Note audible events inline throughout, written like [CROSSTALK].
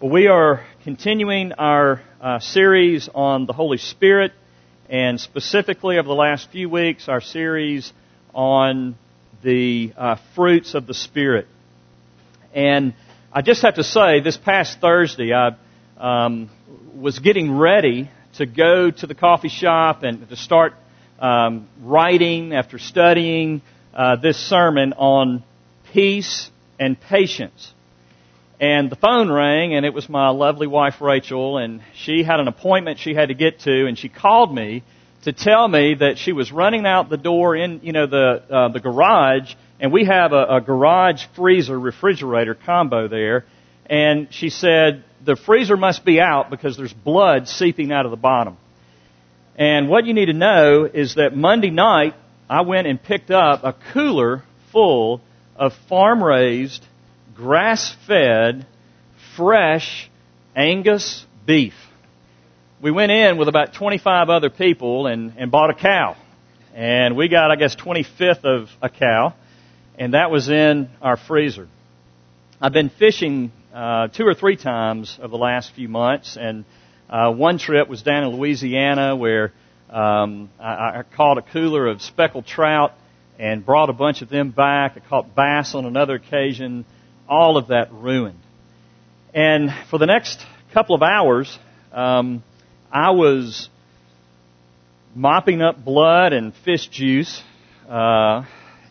Well, we are continuing our uh, series on the Holy Spirit, and specifically over the last few weeks, our series on the uh, fruits of the Spirit. And I just have to say, this past Thursday, I um, was getting ready to go to the coffee shop and to start um, writing after studying uh, this sermon on peace and patience. And the phone rang, and it was my lovely wife Rachel, and she had an appointment she had to get to, and she called me to tell me that she was running out the door in, you know, the uh, the garage, and we have a, a garage freezer refrigerator combo there, and she said the freezer must be out because there's blood seeping out of the bottom. And what you need to know is that Monday night I went and picked up a cooler full of farm raised grass fed, fresh Angus beef. We went in with about 25 other people and, and bought a cow. And we got, I guess, 25th of a cow. And that was in our freezer. I've been fishing uh, two or three times over the last few months. And uh, one trip was down in Louisiana where um, I, I caught a cooler of speckled trout and brought a bunch of them back. I caught bass on another occasion all of that ruined. And for the next couple of hours, um, I was mopping up blood and fish juice, uh,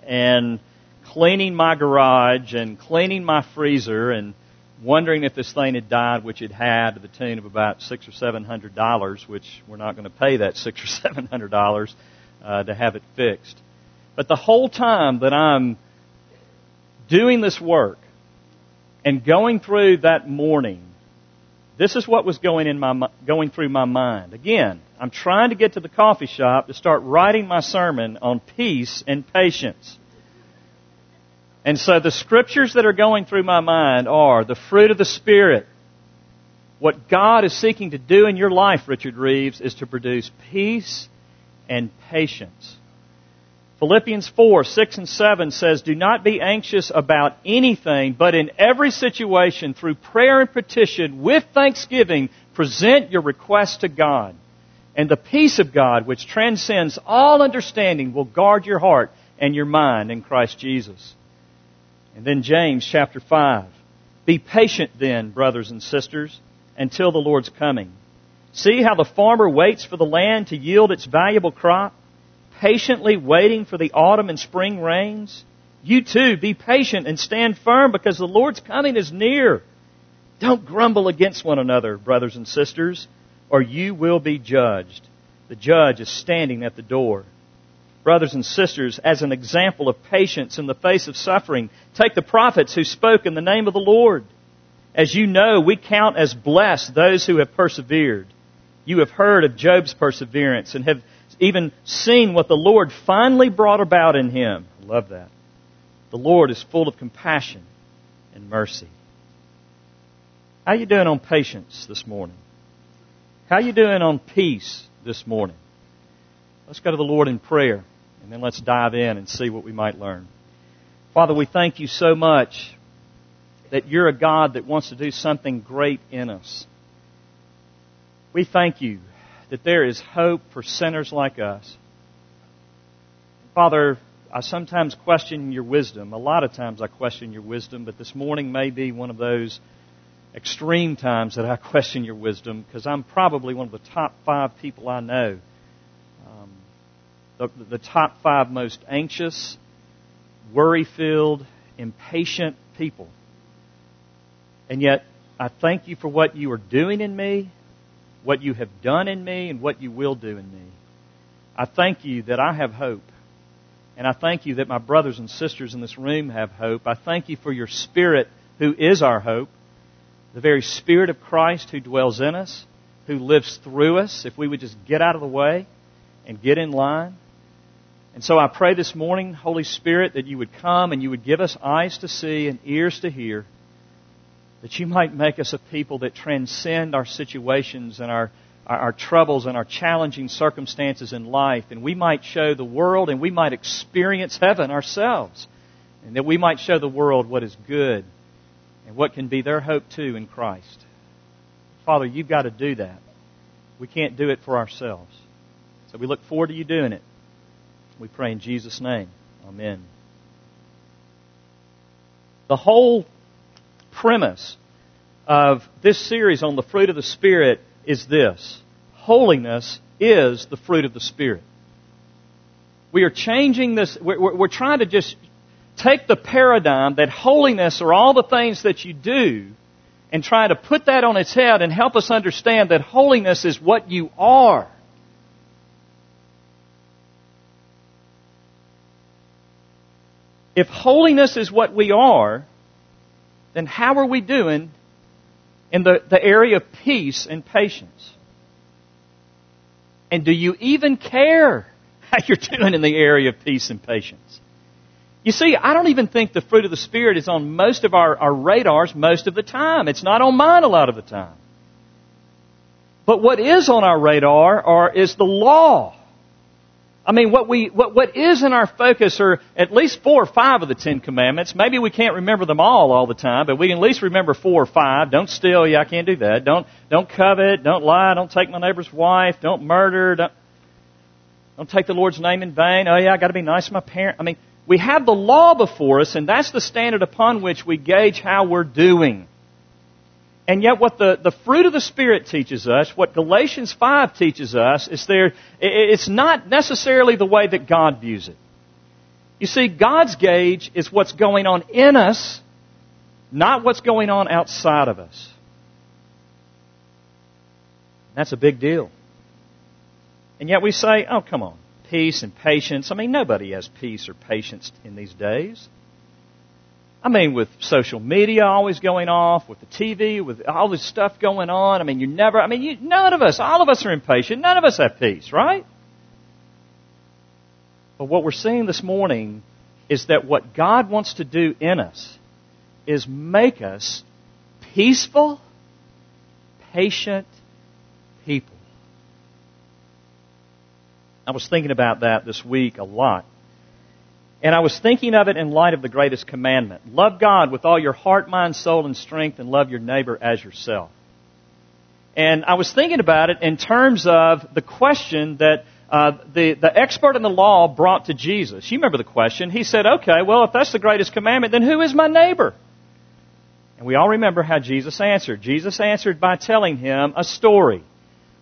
and cleaning my garage and cleaning my freezer and wondering if this thing had died, which it had to the tune of about six or seven hundred dollars, which we're not going to pay that [LAUGHS] six or seven hundred dollars uh, to have it fixed. But the whole time that I'm doing this work, and going through that morning, this is what was going in my going through my mind. Again, I'm trying to get to the coffee shop to start writing my sermon on peace and patience. And so the scriptures that are going through my mind are the fruit of the Spirit. What God is seeking to do in your life, Richard Reeves, is to produce peace and patience. Philippians 4, 6 and 7 says, Do not be anxious about anything, but in every situation, through prayer and petition, with thanksgiving, present your requests to God. And the peace of God, which transcends all understanding, will guard your heart and your mind in Christ Jesus. And then James chapter 5. Be patient then, brothers and sisters, until the Lord's coming. See how the farmer waits for the land to yield its valuable crop? Patiently waiting for the autumn and spring rains? You too, be patient and stand firm because the Lord's coming is near. Don't grumble against one another, brothers and sisters, or you will be judged. The judge is standing at the door. Brothers and sisters, as an example of patience in the face of suffering, take the prophets who spoke in the name of the Lord. As you know, we count as blessed those who have persevered. You have heard of Job's perseverance and have even seen what the Lord finally brought about in him. I love that. The Lord is full of compassion and mercy. How you doing on patience this morning? How you doing on peace this morning? Let's go to the Lord in prayer and then let's dive in and see what we might learn. Father, we thank you so much that you're a God that wants to do something great in us. We thank you that there is hope for sinners like us. Father, I sometimes question your wisdom. A lot of times I question your wisdom, but this morning may be one of those extreme times that I [LAUGHS] question your wisdom because I'm probably one of the top five people I know. Um, the, the top five most anxious, worry filled, impatient people. And yet, I thank you for what you are doing in me what you have done in me and what you will do in me. I thank you that I have hope. And I thank you that my brothers and sisters in this room have hope. I thank you for your Spirit who is our hope, the very Spirit of Christ who dwells in us, who lives through us, if we would just get out of the way and get in line. And so I pray this morning, Holy Spirit, that you would come and you would give us eyes to see and ears to hear that you might make us a people that transcend our situations and our, our, our, troubles and our challenging circumstances in life, and we might show the world and we might experience heaven ourselves, and that we might show the world what is good and what can be their hope too in Christ. Father, you've got to do that. We can't do it for ourselves. So we look forward to you doing it. We pray in Jesus' name. Amen. The whole premise of this series on the fruit of the Spirit is this holiness is the fruit of the Spirit. We are changing this, we're, we're, trying to just take the paradigm that holiness are all the things that you do and try to put that on its head and help us understand that holiness is what you are. If holiness is what we are, then how are we doing in the, the area of peace and patience? And do you even care [LAUGHS] how you're doing in the area of peace and patience? You see, I don't even think the fruit of the Spirit is on most of our, our radars most of the time. It's not on mine a lot of the time. But what is on our radar are, is the law. I mean, what we, what, what is in our focus are at least four or five of the Ten Commandments. Maybe we can't remember them all all the time, but we can at least remember four or five. Don't steal. Yeah, I can't do that. Don't, don't covet. Don't lie. Don't take my neighbor's wife. Don't murder. Don't, don't take the Lord's name in vain. Oh yeah, I gotta be nice to my parent. I mean, we have the law before us, and that's the standard upon which we gauge how we're doing. And yet what the, the fruit of the Spirit teaches us, what Galatians 5 teaches us, is there, it's not necessarily the way that God views it. You see, God's gauge is what's going on in us, not what's going on outside of us. That's a big deal. And yet we say, oh, come on, peace and patience. I mean, nobody has peace or patience in these days. I mean, with social media always going off, with the TV, with all this stuff going on. I mean, you never, I mean, you, none of us, all of us are impatient. None of us have peace, right? But what we're seeing this morning is that what God wants to do in us is make us peaceful, patient people. I was thinking about that this week a lot. And I was thinking of it in light of the greatest commandment. Love God with all your heart, mind, soul, and strength, and love your neighbor as yourself. And I was thinking about it in terms of the question that uh, the, the expert in the law brought to Jesus. You remember the question. He said, okay, well, if that's the greatest commandment, then who is my neighbor? And we all remember how Jesus answered. Jesus answered by telling him a story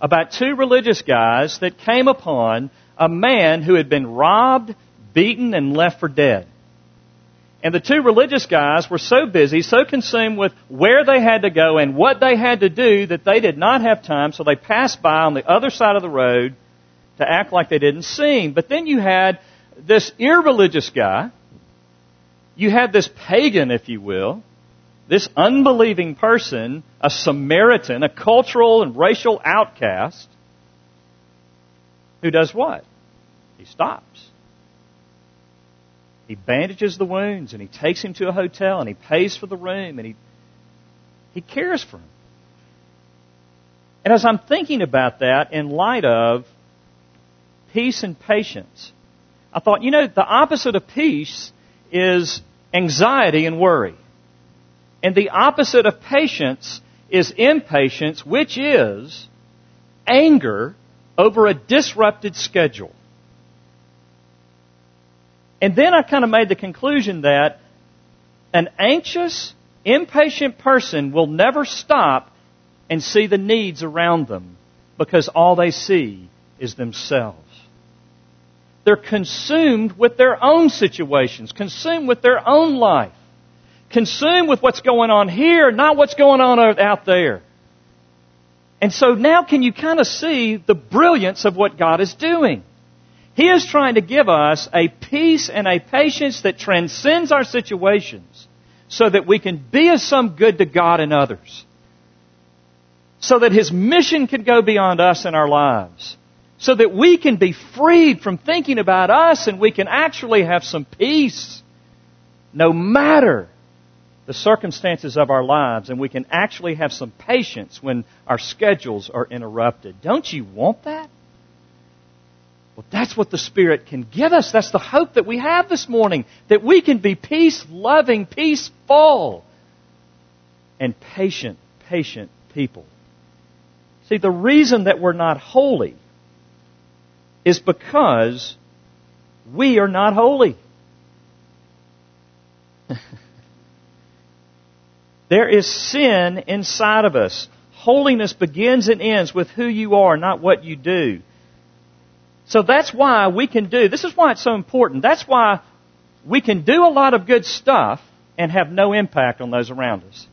about two religious guys that came upon a man who had been robbed, beaten and left for dead. And the two religious guys were so busy, so consumed with where they had to go and what they had to do that they did not have time, so they passed by on the other side of the road to act like they didn't see him. But then you had this irreligious guy, you had this pagan, if you will, this unbelieving person, a Samaritan, a cultural and racial outcast, who does what? He stops. He bandages the wounds and he takes him to a hotel and he pays for the room and he, he cares for him. And as I'm thinking about that in light of peace and patience, I thought, you know, the opposite of peace is anxiety and worry. And the opposite of patience is impatience, which is anger over a disrupted schedule. And then I kind of made the conclusion that an anxious, impatient person will never stop and see the needs around them because all they see is themselves. They're consumed with their own situations, consumed with their own life, consumed with what's going on here, not what's going on out there. And so now can you kind of see the brilliance of what God is doing? He is trying to give us a peace and a patience that transcends our situations so that we can be of some good to God and others. So that His mission can go beyond us and our lives. So that we can be freed from thinking about us and we can actually have some peace no matter the circumstances of our lives and we can actually have some patience when our schedules are interrupted. Don't you want that? Well, that's what the Spirit can give us. That's the hope that we have this morning. That we can be peace loving, peaceful, and patient, patient people. See, the reason that we're not holy is because we are not holy. [LAUGHS] there is sin inside of us. Holiness begins and ends with who you are, not what you do. So that's why we can do, this is why it's so important. That's why we can do a lot of good stuff and have no impact on those around us.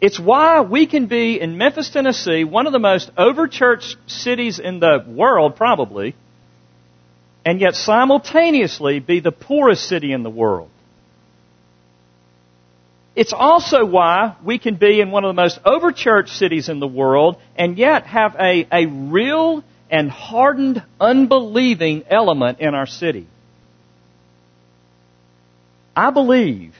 It's why we can be in Memphis, Tennessee, one of the most overchurched cities in the world, probably, and yet simultaneously be the poorest city in the world. It's also why we can be in one of the most overchurched cities in the world and yet have a, a real and hardened unbelieving element in our city. I believe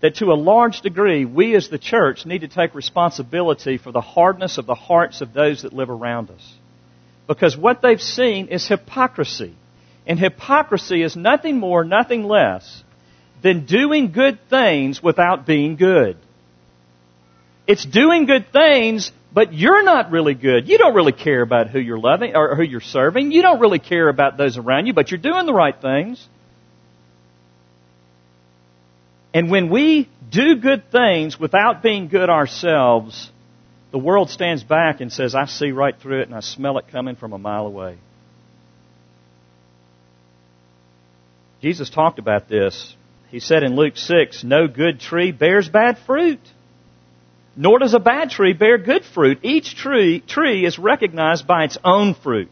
that to a large degree, we as the church need to take responsibility for the hardness of the hearts of those that live around us. Because what they've seen is hypocrisy. And hypocrisy is nothing more, nothing less than doing good things without being good. It's doing good things, but you're not really good. You don't really care about who you're loving or who you're serving. You don't really care about those around you, but you're doing the right things. And when we do good things without being good ourselves, the world stands back and says, I see right through it and I smell it coming from a mile away. Jesus talked about this. He said in Luke 6, No good tree bears bad fruit, nor does a bad tree bear good fruit. Each tree, tree is recognized by its own fruit.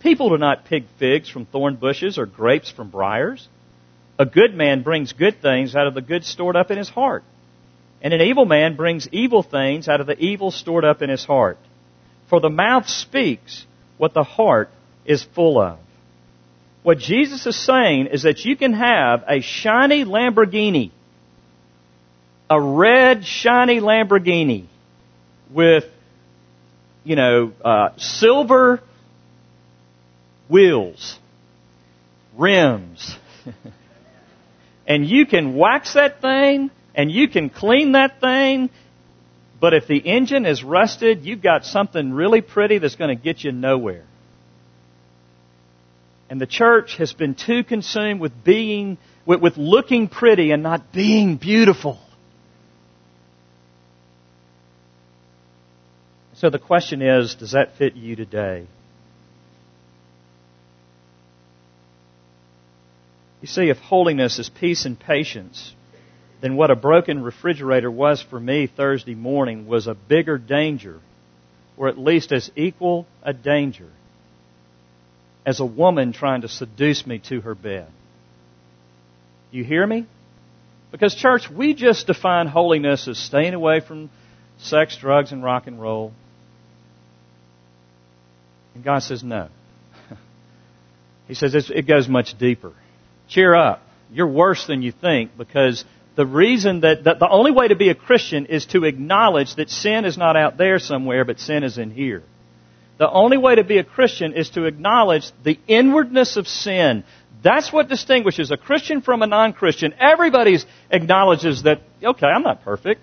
People do not pick figs from thorn bushes or grapes from briars. A good man brings good things out of the good stored up in his heart. And an evil man brings evil things out of the evil stored up in his heart. For the mouth speaks what the heart is full of. What Jesus is saying is that you can have a shiny Lamborghini, a red shiny Lamborghini with, you know, uh, silver wheels, rims. [LAUGHS] And you can wax that thing and you can clean that thing, but if the engine is rusted, you've got something really pretty that's going to get you nowhere. And the church has been too consumed with being, with, with looking pretty and not being beautiful. So the question is, does that fit you today? You see, if holiness is peace and patience, then what a broken refrigerator was for me Thursday morning was a bigger danger, or at least as equal a danger, as a woman trying to seduce me to her bed. You hear me? Because, church, we just define holiness as staying away from sex, drugs, and rock and roll. And God says no. [LAUGHS] he says it goes much deeper cheer up. You're worse than you think because the reason that, that the only way to be a Christian is to acknowledge that sin is not out there somewhere, but sin is in here. The only way to be a Christian is to acknowledge the inwardness of sin. That's what distinguishes a Christian from a non-Christian. Everybody acknowledges that, okay, I'm not perfect.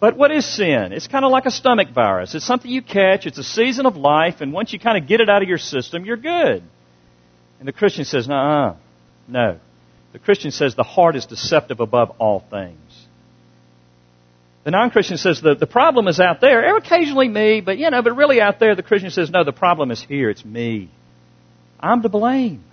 But what is sin? It's kind of like a stomach virus. It's something you catch. It's a season of life, and once you kind of get it out of your system, you're good. And the Christian says, no, no. The Christian says the heart is deceptive above all things. The non-Christian says the, the problem is out there. Occasionally me, but you know, but really out there, the Christian says, no, the problem is here. It's me. I'm to blame.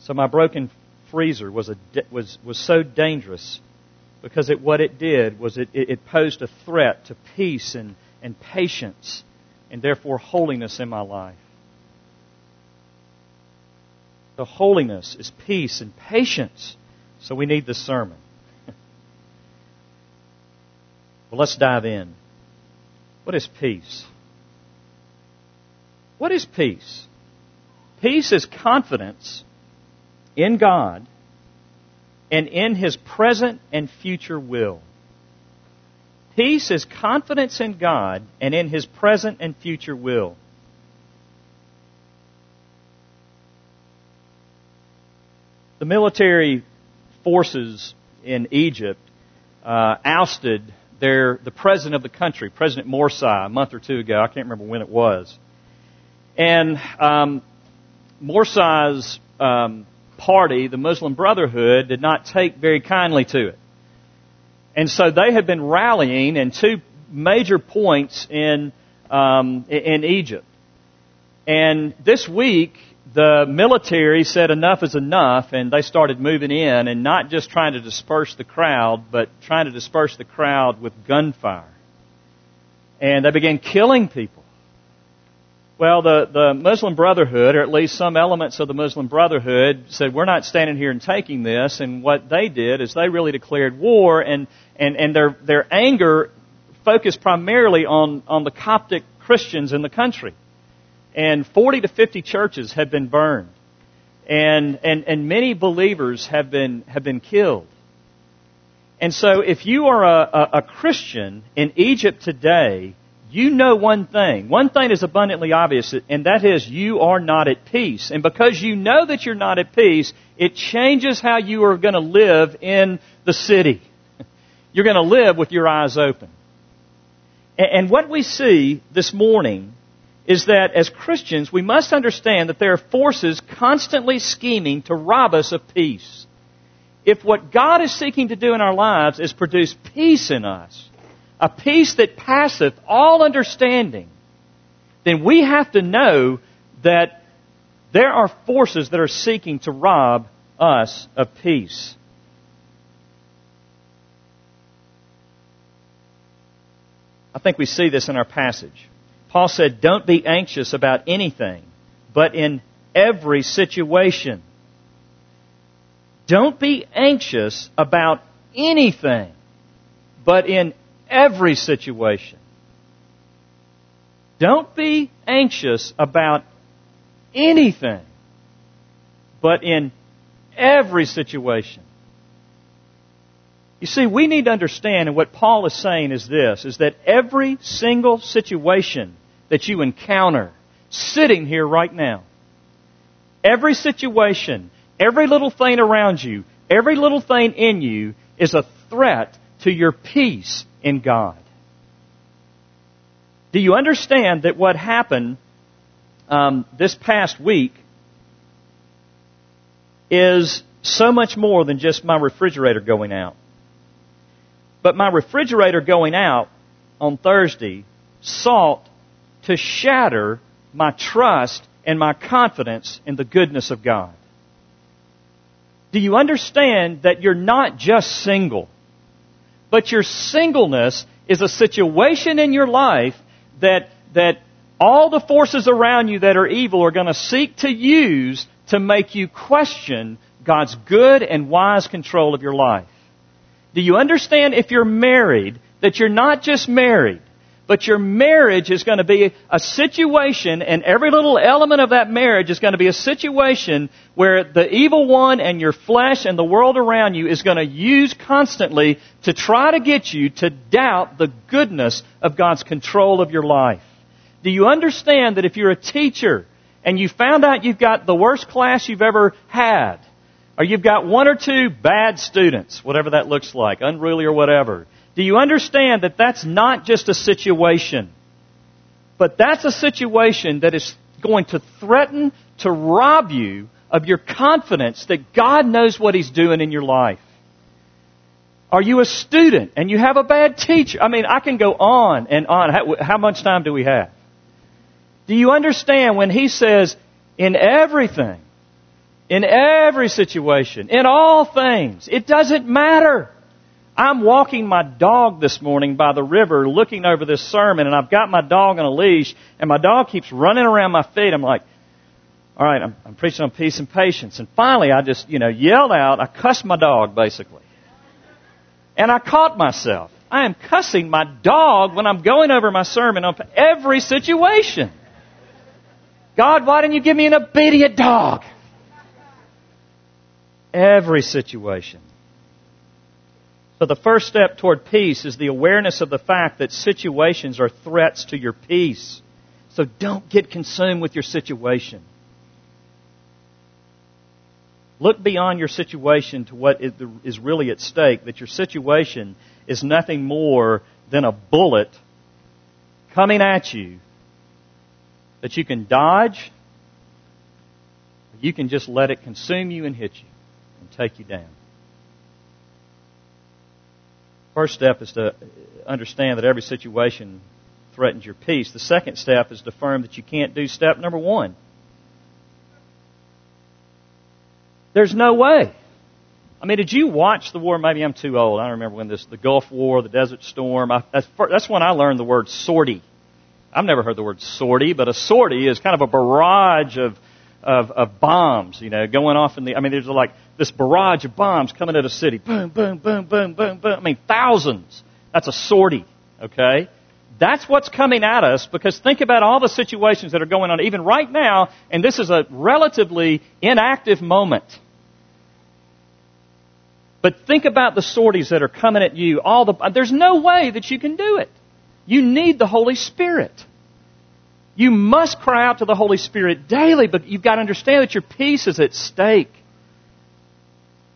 So my broken freezer was, a, was, was so dangerous because it, what it did was it, it, it posed a threat to peace and, and patience and therefore holiness in my life. The holiness is peace and patience. So we need this sermon. [LAUGHS] well, let's dive in. What is peace? What is peace? Peace is confidence in God and in His present and future will. Peace is confidence in God and in His present and future will. The military forces in Egypt uh, ousted their the president of the country, President Morsi, a month or two ago. I can't remember when it was. And um, Morsi's um, party, the Muslim Brotherhood, did not take very kindly to it. And so they had been rallying in two major points in um, in Egypt. And this week, the military said enough is enough, and they started moving in and not just trying to disperse the crowd, but trying to disperse the crowd with gunfire. And they began killing people. Well, the, the Muslim Brotherhood, or at least some elements of the Muslim Brotherhood, said, we're not standing here and taking this. And what they did is they really declared war, and, and, and their, their anger focused primarily on, on the Coptic Christians in the country. And 40 to 50 churches have been burned. And, and, and many believers have been, have been killed. And so if you are a, a, a Christian in Egypt today, you know one thing. One thing is abundantly obvious, and that is you are not at peace. And because you know that you're not at peace, it changes how you are going to live in the city. [LAUGHS] You're going to live with your eyes open. And what we see this morning is that as Christians, we must understand that there are forces constantly scheming to rob us of peace. If what God is seeking to do in our lives is produce peace in us, a peace that passeth all understanding, then we have to know that there are forces that are seeking to rob us of peace. I think we see this in our passage. Paul said, Don't be anxious about anything, but in every situation. Don't be anxious about anything, but in every situation. Don't be anxious about anything, but in every situation. You see, we need to understand, and what Paul is saying is this, is that every single situation that you encounter sitting here right now, every situation, every little thing around you, every little thing in you is a threat to your peace in God. Do you understand that what happened um, this past week is so much more than just my refrigerator going out? But my refrigerator going out on Thursday sought to shatter my trust and my confidence in the goodness of God. Do you understand that you're not just single, but your singleness is a situation in your life that, that all the forces around you that are evil are going to seek to use to make you question God's good and wise control of your life. Do you understand if you're married that you're not just married, but your marriage is going to be a situation and every little element of that marriage is going to be a situation where the evil one and your flesh and the world around you is going to use constantly to try to get you to doubt the goodness of God's control of your life. Do you understand that if you're a teacher and you found out you've got the worst class you've ever had, or you've got one or two bad students, whatever that looks like, unruly or whatever. Do you understand that that's not just a situation, but that's a situation that is going to threaten to rob you of your confidence that God knows what He's doing in your life? Are you a student and you have a bad teacher? I mean, I can go on and on. How, how much time do we have? Do you understand when He says, in everything, in every situation, in all things. It doesn't matter. I'm walking my dog this morning by the river looking over this sermon and I've got my dog on a leash and my dog keeps running around my feet. I'm like, all right, I'm, I'm preaching on peace and patience. And finally I just, you know, yelled out, I cussed my dog basically. And I caught myself. I am cussing my dog when I'm going over my sermon on every situation. God, why didn't you give me an obedient dog? every situation. So the first step toward peace is the awareness of the fact that situations are threats to your peace. So don't get consumed with your situation. Look beyond your situation to what is really at stake, that your situation is nothing more than a bullet coming at you that you can dodge, you can just let it consume you and hit you and take you down. First step is to understand that every situation threatens your peace. The second step is to affirm that you can't do step number one. There's no way. I mean, did you watch the war? Maybe I'm too old. I don't remember when this, the Gulf War, the Desert Storm. I, that's, that's when I learned the word sortie. I've never heard the word sortie, but a sortie is kind of a barrage of, of, of bombs, you know, going off in the, I mean, there's like this barrage of bombs coming at a city. Boom, boom, boom, boom, boom, boom. I mean, thousands. That's a sortie, okay? That's what's coming at us because think about all the situations that are going on even right now, and this is a relatively inactive moment. But think about the sorties that are coming at you. All the, there's no way that you can do it. You need the Holy Spirit. You must cry out to the Holy Spirit daily, but you've got to understand that your peace is at stake.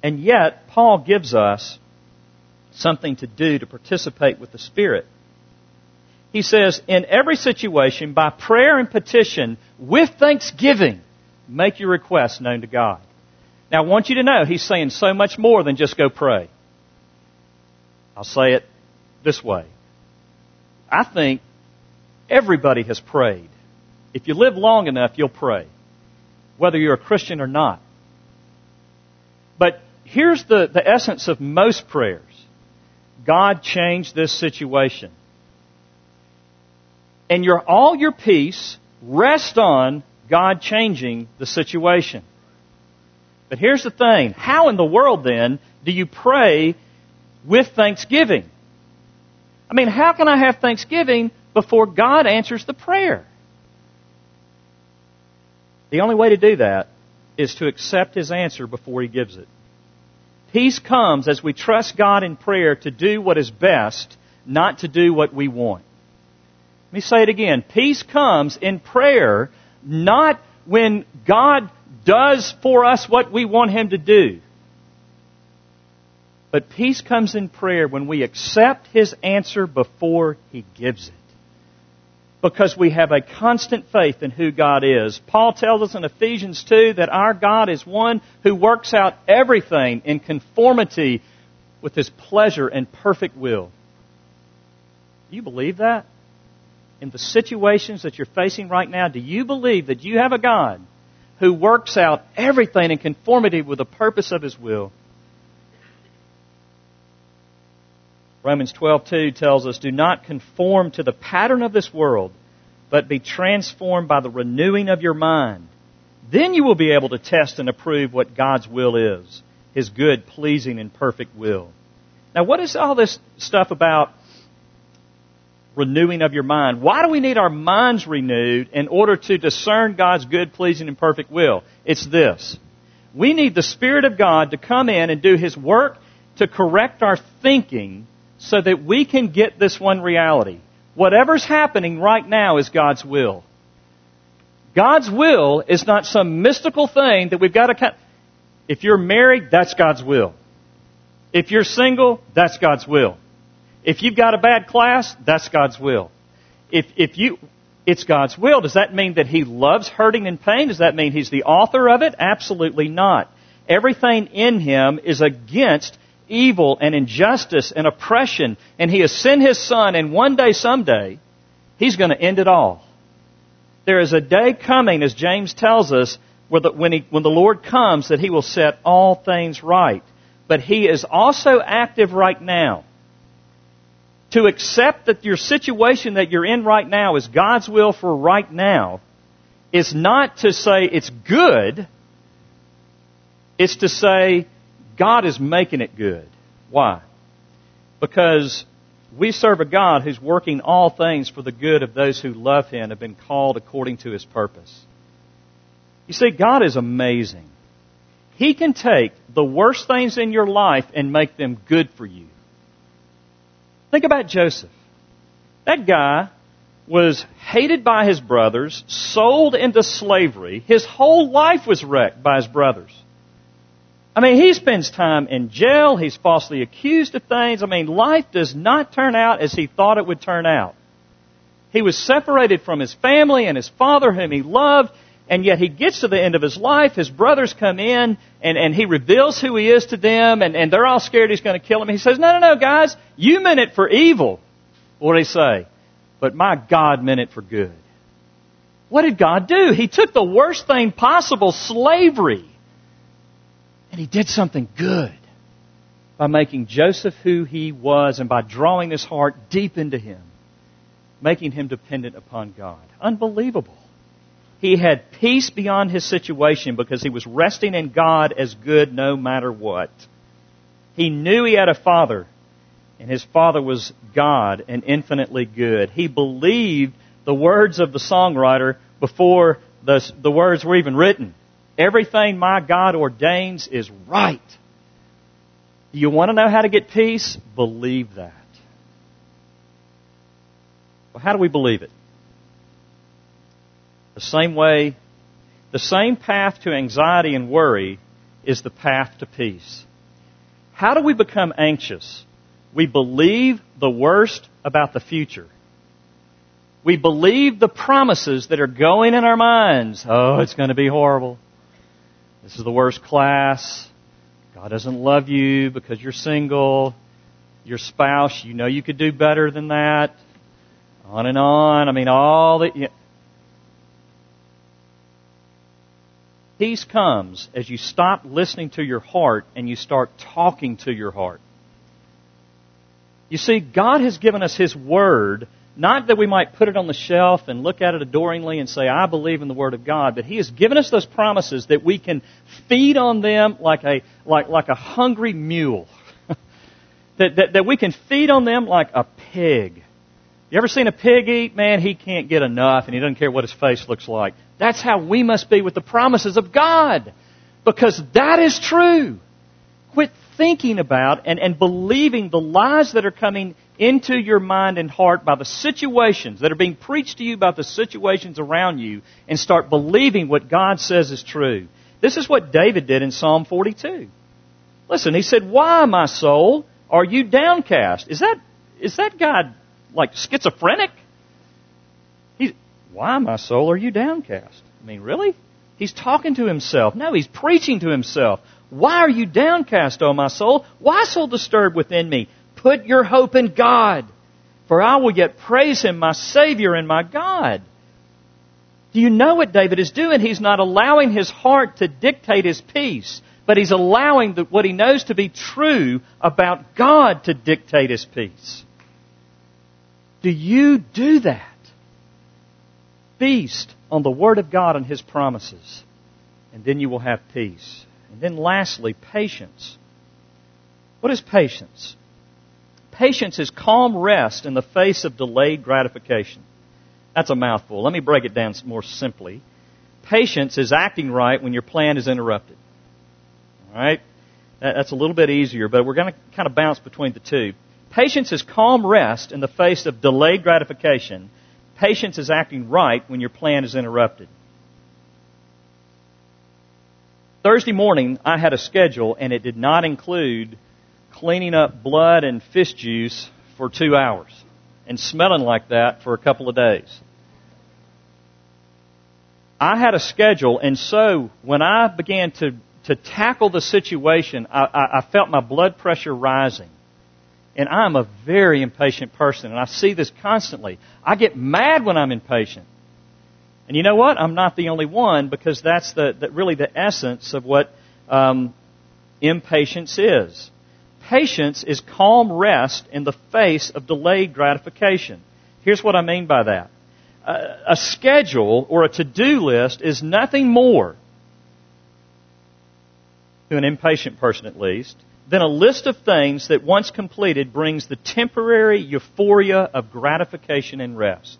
And yet, Paul gives us something to do to participate with the Spirit. He says, in every situation, by prayer and petition, with thanksgiving, make your requests known to God. Now, I want you to know he's saying so much more than just go pray. I'll say it this way. I think everybody has prayed. If you live long enough, you'll pray, whether you're a Christian or not. But here's the, the essence of most prayers God changed this situation. And your, all your peace rests on God changing the situation. But here's the thing. How in the world then do you pray with thanksgiving? I mean, how can I have thanksgiving before God answers the prayer? The only way to do that is to accept His answer before He gives it. Peace comes as we trust God in prayer to do what is best, not to do what we want. Let me say it again. Peace comes in prayer, not when God does for us what we want Him to do. But peace comes in prayer when we accept His answer before He gives it. Because we have a constant faith in who God is. Paul tells us in Ephesians 2 that our God is one who works out everything in conformity with His pleasure and perfect will. Do you believe that? In the situations that you're facing right now, do you believe that you have a God who works out everything in conformity with the purpose of his will. Romans 12:2 tells us, "Do not conform to the pattern of this world, but be transformed by the renewing of your mind. Then you will be able to test and approve what God's will is, his good, pleasing and perfect will." Now, what is all this stuff about renewing of your mind. Why do we need our minds renewed in order to discern God's good, pleasing, and perfect will? It's this. We need the Spirit of God to come in and do His work to correct our thinking so that we can get this one reality. Whatever's happening right now is God's will. God's will is not some mystical thing that we've got to. If you're married, that's God's will. If you're single, that's God's will. If you've got a bad class, that's God's will. If, if you, it's God's will. Does that mean that He loves hurting and pain? Does that mean He's the author of it? Absolutely not. Everything in Him is against evil and injustice and oppression, and He has sent His Son, and one day, someday, He's going to end it all. There is a day coming, as James tells us, where the, when, he, when the Lord comes, that He will set all things right. But He is also active right now. To accept that your situation that you're in right now is God's will for right now is not to say it's good, it's to say God is making it good. Why? Because we serve a God who's working all things for the good of those who love Him and have been called according to His purpose. You see, God is amazing. He can take the worst things in your life and make them good for you. Think about Joseph. That guy was hated by his brothers, sold into slavery. His whole life was wrecked by his brothers. I mean, he spends time in jail. He's falsely accused of things. I mean, life does not turn out as he thought it would turn out. He was separated from his family and his father whom he loved, and yet he gets to the end of his life. His brothers come in and, and he reveals who he is to them, and, and they're all scared he's going to kill him. He says, No, no, no, guys, you meant it for evil. What did he say? But my God meant it for good. What did God do? He took the worst thing possible, slavery, and he did something good by making Joseph who he was and by drawing his heart deep into him, making him dependent upon God. Unbelievable. He had peace beyond his situation because he was resting in God as good no matter what. He knew he had a father, and his father was God and infinitely good. He believed the words of the songwriter before the, the words were even written. Everything my God ordains is right. You want to know how to get peace? Believe that. Well, how do we believe it? The same way, the same path to anxiety and worry is the path to peace. How do we become anxious? We believe the worst about the future. We believe the promises that are going in our minds. Oh, it's going to be horrible. This is the worst class. God doesn't love you because you're single. Your spouse, you know you could do better than that. On and on. I mean, all that. You. Peace comes as you stop listening to your heart and you start talking to your heart. You see, God has given us His Word not that we might put it on the shelf and look at it adoringly and say, I believe in the Word of God, but He has given us those promises that we can feed on them like a, like, like a hungry mule. [LAUGHS] that, that, that we can feed on them like a pig. You ever seen a pig eat? Man, he can't get enough and he doesn't care what his face looks like. That's how we must be with the promises of God. Because that is true. Quit thinking about and, and believing the lies that are coming into your mind and heart by the situations that are being preached to you by the situations around you and start believing what God says is true. This is what David did in Psalm 42. Listen, he said, Why, my soul, are you downcast? Is that, is that God like schizophrenic? He's, Why, my soul, are you downcast? I mean, really? He's talking to himself. No, he's preaching to himself. Why are you downcast, O my soul? Why so disturbed within me? Put your hope in God, for I will yet praise Him, my Savior and my God. Do you know what David is doing? He's not allowing his heart to dictate his peace, but he's allowing the, what he knows to be true about God to dictate his peace. Do you do that? Feast on the Word of God and His promises, and then you will have peace. And then lastly, patience. What is patience? Patience is calm rest in the face of delayed gratification. That's a mouthful. Let me break it down more simply. Patience is acting right when your plan is interrupted. All right? That's a little bit easier, but we're going to kind of bounce between the two. Patience is calm rest in the face of delayed gratification. Patience is acting right when your plan is interrupted. Thursday morning, I had a schedule, and it did not include cleaning up blood and fish juice for two hours and smelling like that for a couple of days. I had a schedule, and so when I began to, to tackle the situation, I, I, I felt my blood pressure rising. And I'm a very impatient person, and I see this constantly. I get mad when I'm impatient. And you know what? I'm not the only one because that's the, the really the essence of what um, impatience is. Patience is calm rest in the face of delayed gratification. Here's what I mean by that. A, schedule or a to-do list is nothing more, to an impatient person at least, than a list of things that once completed brings the temporary euphoria of gratification and rest.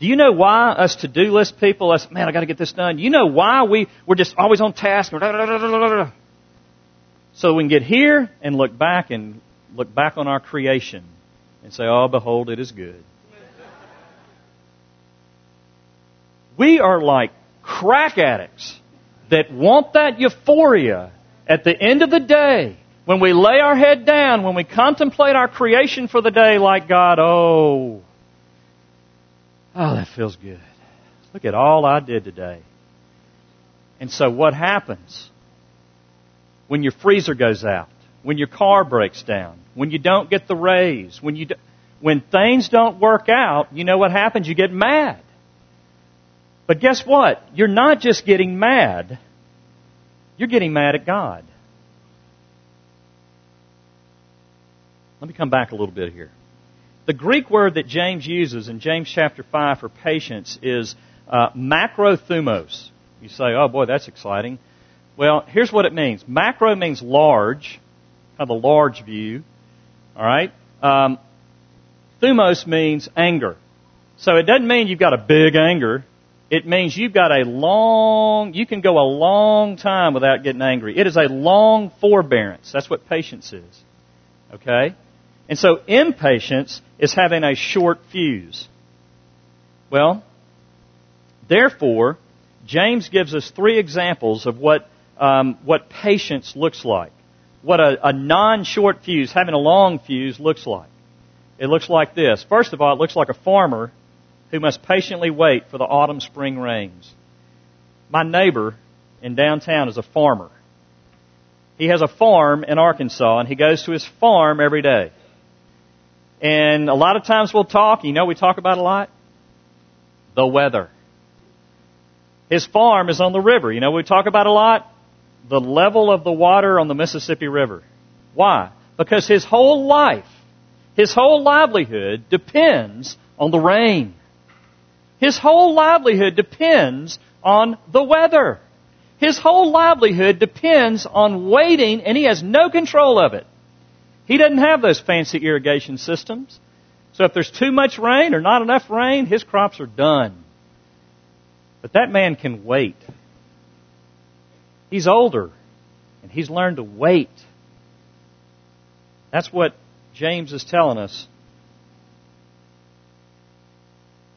Do you know why us to-do list people, us, man, I gotta get this done. You know why we, we're just always on task. So we can get here and look back and look back on our creation and say, Oh, behold, it is good. We are like crack addicts that want that euphoria at the end of the day, when we lay our head down, when we contemplate our creation for the day like God, oh, oh, that feels good. Look at all I did today. And so what happens when your freezer goes out, when your car breaks down, when you don't get the raise, when you do, when things don't work out, you know what happens? You get mad. But guess what? You're not just getting mad. You're getting mad at God. Let me come back a little bit here. The Greek word that James uses in James chapter 5 for patience is uh, macrothumos. You say, oh boy, that's exciting. Well, here's what it means. Macro means large, kind of a large view. All right? Um, thumos means anger. So it doesn't mean you've got a big anger. It means you've got a long, you can go a long time without getting angry. It is a long forbearance. That's what patience is. Okay? And so impatience is having a short fuse. Well, therefore, James gives us three examples of what, um, what patience looks like. What a, a non-short fuse, having a long fuse, looks like. It looks like this. First of all, it looks like a farmer who must patiently wait for the autumn spring rains. My neighbor in downtown is a farmer. He has a farm in Arkansas and he goes to his farm every day. And a lot of times we'll talk, you know we talk about a lot? The weather. His farm is on the river. You know we talk about a lot? The level of the water on the Mississippi River. Why? Because his whole life, his whole livelihood depends on the rain. His whole livelihood depends on the weather. His whole livelihood depends on waiting and he has no control of it. He doesn't have those fancy irrigation systems. So if there's too much rain or not enough rain, his crops are done. But that man can wait. He's older and he's learned to wait. That's what James is telling us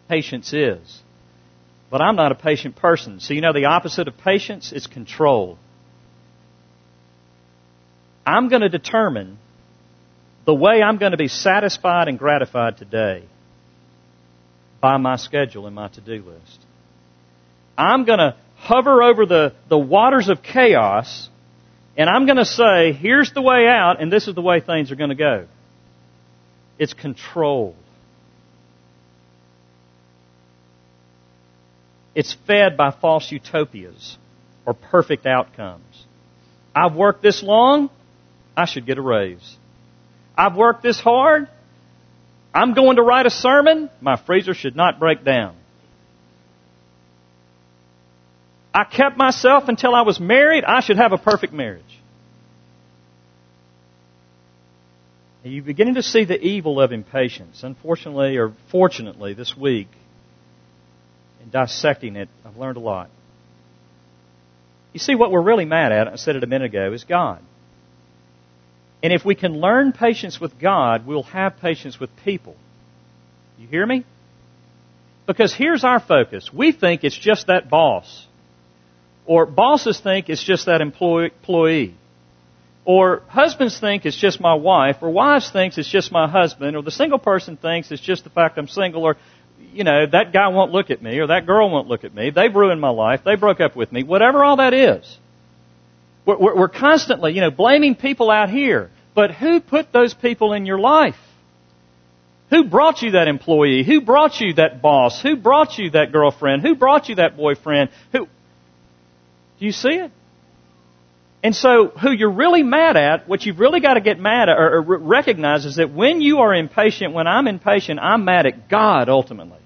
patience is. But I'm not a patient person. So you know the opposite of patience is control. I'm going to determine the way I'm going to be satisfied and gratified today by my schedule and my to-do list. I'm going to hover over the, the waters of chaos and I'm going to say, here's the way out and this is the way things are going to go. It's controlled. It's fed by false utopias or perfect outcomes. I've worked this long, I should get a raise. I've worked this hard. I'm going to write a sermon. My freezer should not break down. I kept myself until I was married. I should have a perfect marriage. And you're beginning to see the evil of impatience. Unfortunately, or fortunately, this week, in dissecting it, I've learned a lot. You see, what we're really mad at, I said it a minute ago, is God. And if we can learn patience with God, we'll have patience with people. You hear me? Because here's our focus. We think it's just that boss. Or bosses think it's just that employee. Or husbands think it's just my wife. Or wives think it's just my husband. Or the single person thinks it's just the fact I'm single. Or, you know, that guy won't look at me. Or that girl won't look at me. They've ruined my life. They broke up with me. Whatever all that is. We're, we're constantly, you know, blaming people out here. But who put those people in your life? Who brought you that employee? Who brought you that boss? Who brought you that girlfriend? Who brought you that boyfriend? Who? Do you see it? And so, who you're really mad at, what you've really got to get mad at or, or recognize is that when you are impatient, when I'm impatient, I'm mad at God ultimately.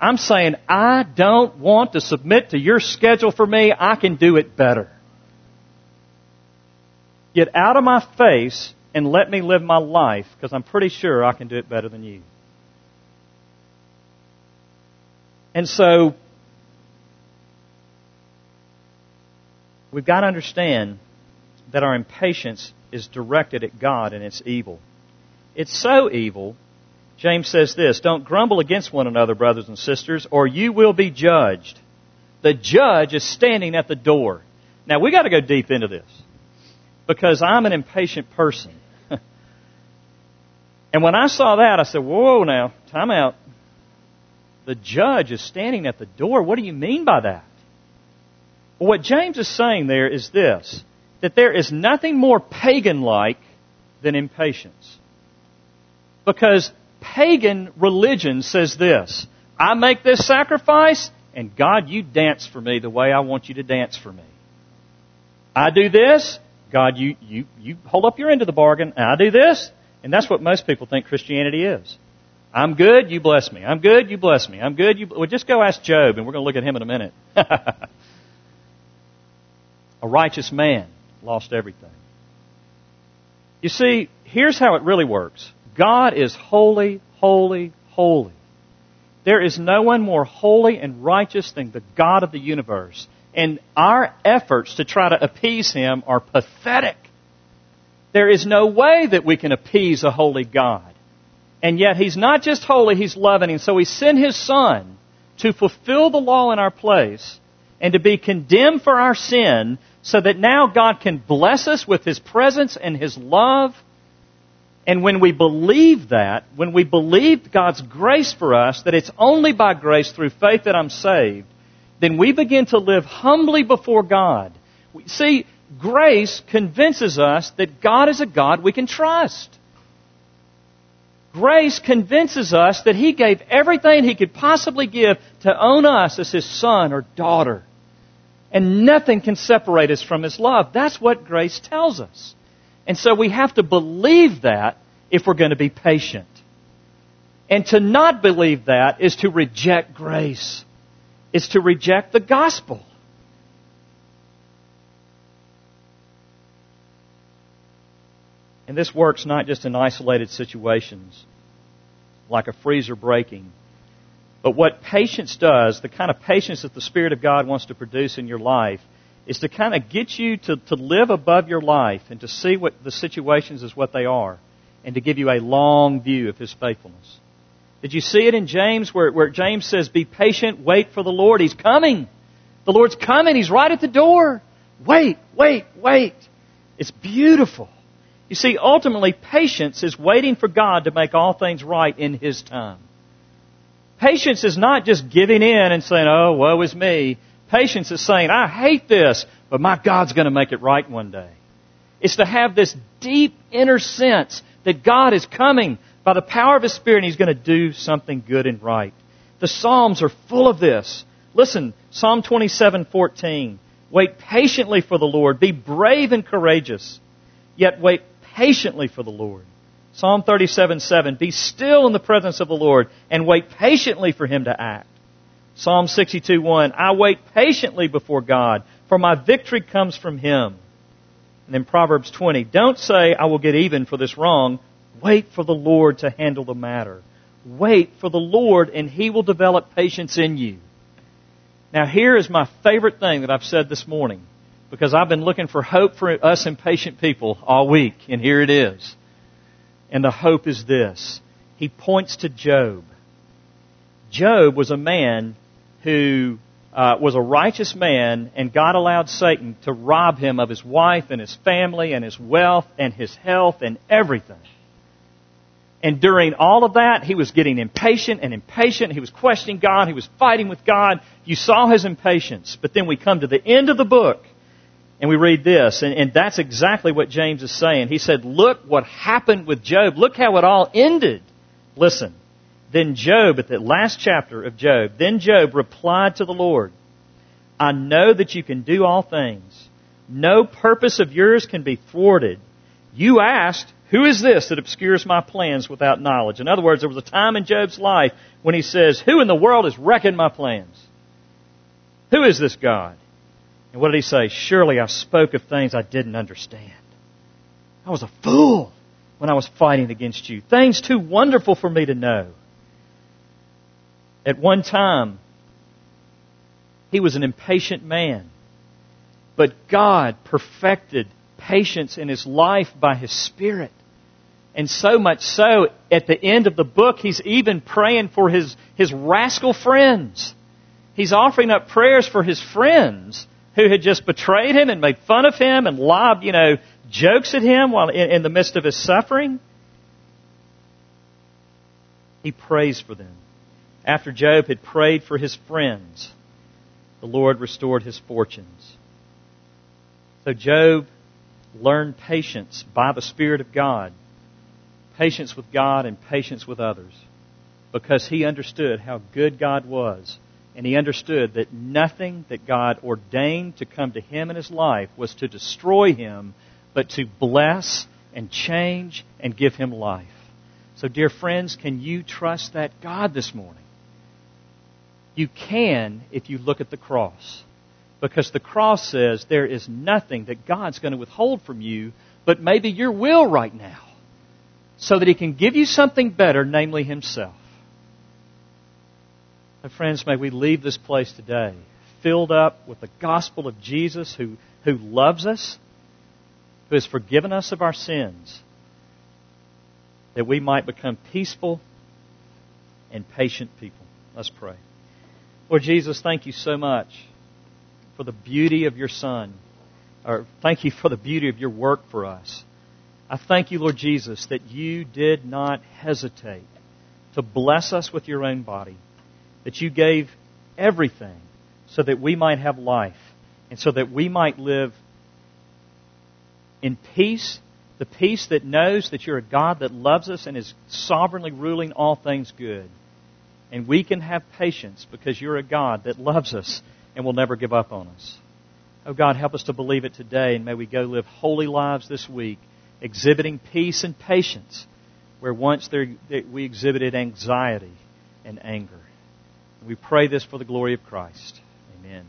I'm saying, I don't want to submit to your schedule for me. I can do it better. Get out of my face and let me live my life because I'm pretty sure I can do it better than you. And so, we've got to understand that our impatience is directed at God and it's evil. It's so evil, James says this Don't grumble against one another, brothers and sisters, or you will be judged. The judge is standing at the door. Now, we've got to go deep into this. because I'm an impatient person. [LAUGHS] and when I saw that, I said, Whoa, now, time out. The judge is standing at the door. What do you mean by that? What James is saying there is this that there is nothing more pagan like than impatience. Because pagan religion says this I make this sacrifice, and God, you dance for me the way I want you to dance for me. I do this, God, you, you, you hold up your end of the bargain, and I do this, and that's what most people think Christianity is. I'm good, you bless me. I'm good, you bless me. I'm good, you. Well, just go ask Job, and we're going to look at him in a minute. [LAUGHS] a righteous man lost everything. You see, here's how it really works God is holy, holy, holy. There is no one more holy and righteous than the God of the universe. And our efforts to try to appease Him are pathetic. There is no way that we can appease a holy God. And yet He's not just holy, He's loving. And so He sent His Son to fulfill the law in our place and to be condemned for our sin so that now God can bless us with His presence and His love. And when we believe that, when we believe God's grace for us, that it's only by grace through faith that I'm saved, then we begin to live humbly before God. See, grace convinces us that God is a God we can trust. Grace convinces us that He gave everything He could possibly give to own us as His son or daughter. And nothing can separate us from His love. That's what grace tells us. And so we have to believe that if we're going to be patient. And to not believe that is to reject grace, is to reject the gospel. And this works not just in isolated situations, like a freezer breaking but what patience does, the kind of patience that the Spirit of God wants to produce in your life, is to kind of get you to, to live above your life and to see what the situations as what they are and to give you a long view of His faithfulness. Did you see it in James where, where James says, Be patient, wait for the Lord. He's coming. The Lord's coming. He's right at the door. Wait, wait, wait. It's beautiful. You see, ultimately, patience is waiting for God to make all things right in His time. Patience is not just giving in and saying, oh, woe is me. Patience is saying, I hate this, but my God's going to make it right one day. It's to have this deep inner sense that God is coming by the power of His Spirit and He's going to do something good and right. The Psalms are full of this. Listen, Psalm 27:14. Wait patiently for the Lord. Be brave and courageous. Yet wait patiently for the Lord. Psalm 37, 7. Be still in the presence of the Lord and wait patiently for Him to act. Psalm 62, 1. I wait patiently before God, for my victory comes from Him. And then Proverbs 20. Don't say, I will get even for this wrong. Wait for the Lord to handle the matter. Wait for the Lord and He will develop patience in you. Now here is my favorite thing that I've said this morning because I've been looking for hope for us impatient people all week and here it is. And the hope is this. He points to Job. Job was a man who uh, was a righteous man, and God allowed Satan to rob him of his wife and his family and his wealth and his health and everything. And during all of that, he was getting impatient and impatient. He was questioning God. He was fighting with God. You saw his impatience. But then we come to the end of the book, and we read this, and, and, that's exactly what James is saying. He said, Look what happened with Job. Look how it all ended. Listen. Then Job, at the last chapter of Job, then Job replied to the Lord, I know that you can do all things. No purpose of yours can be thwarted. You asked, Who is this that obscures my plans without knowledge? In other words, there was a time in Job's life when he says, Who in the world is wrecking my plans? Who is this God? And what did he say? Surely I spoke of things I didn't understand. I was a fool when I was fighting against you. Things too wonderful for me to know. At one time, he was an impatient man. But God perfected patience in his life by his Spirit. And so much so, at the end of the book, he's even praying for his, his rascal friends. He's offering up prayers for his friends who had just betrayed him and made fun of him and lobbed, you know, jokes at him while in, in the midst of his suffering. He prays for them. After Job had prayed for his friends, the Lord restored his fortunes. So Job learned patience by the Spirit of God, patience with God and patience with others, because he understood how good God was. And he understood that nothing that God ordained to come to him in his life was to destroy him, but to bless and change and give him life. So, dear friends, can you trust that God this morning? You can if you look at the cross. Because the cross says there is nothing that God's going to withhold from you, but maybe your will right now, so that He can give you something better, namely Himself. My friends, may we leave this place today filled up with the gospel of Jesus who, who loves us, who has forgiven us of our sins, that we might become peaceful and patient people. Let's pray. Lord Jesus, thank you so much for the beauty of your Son. Or thank you for the beauty of your work for us. I thank you, Lord Jesus, that you did not hesitate to bless us with your own body, that you gave everything so that we might have life and so that we might live in peace the peace that knows that you're a God that loves us and is sovereignly ruling all things good. And we can have patience because you're a God that loves us and will never give up on us. Oh God, help us to believe it today, and may we go live holy lives this week, exhibiting peace and patience where once we exhibited anxiety and anger. We pray this for the glory of Christ. Amen.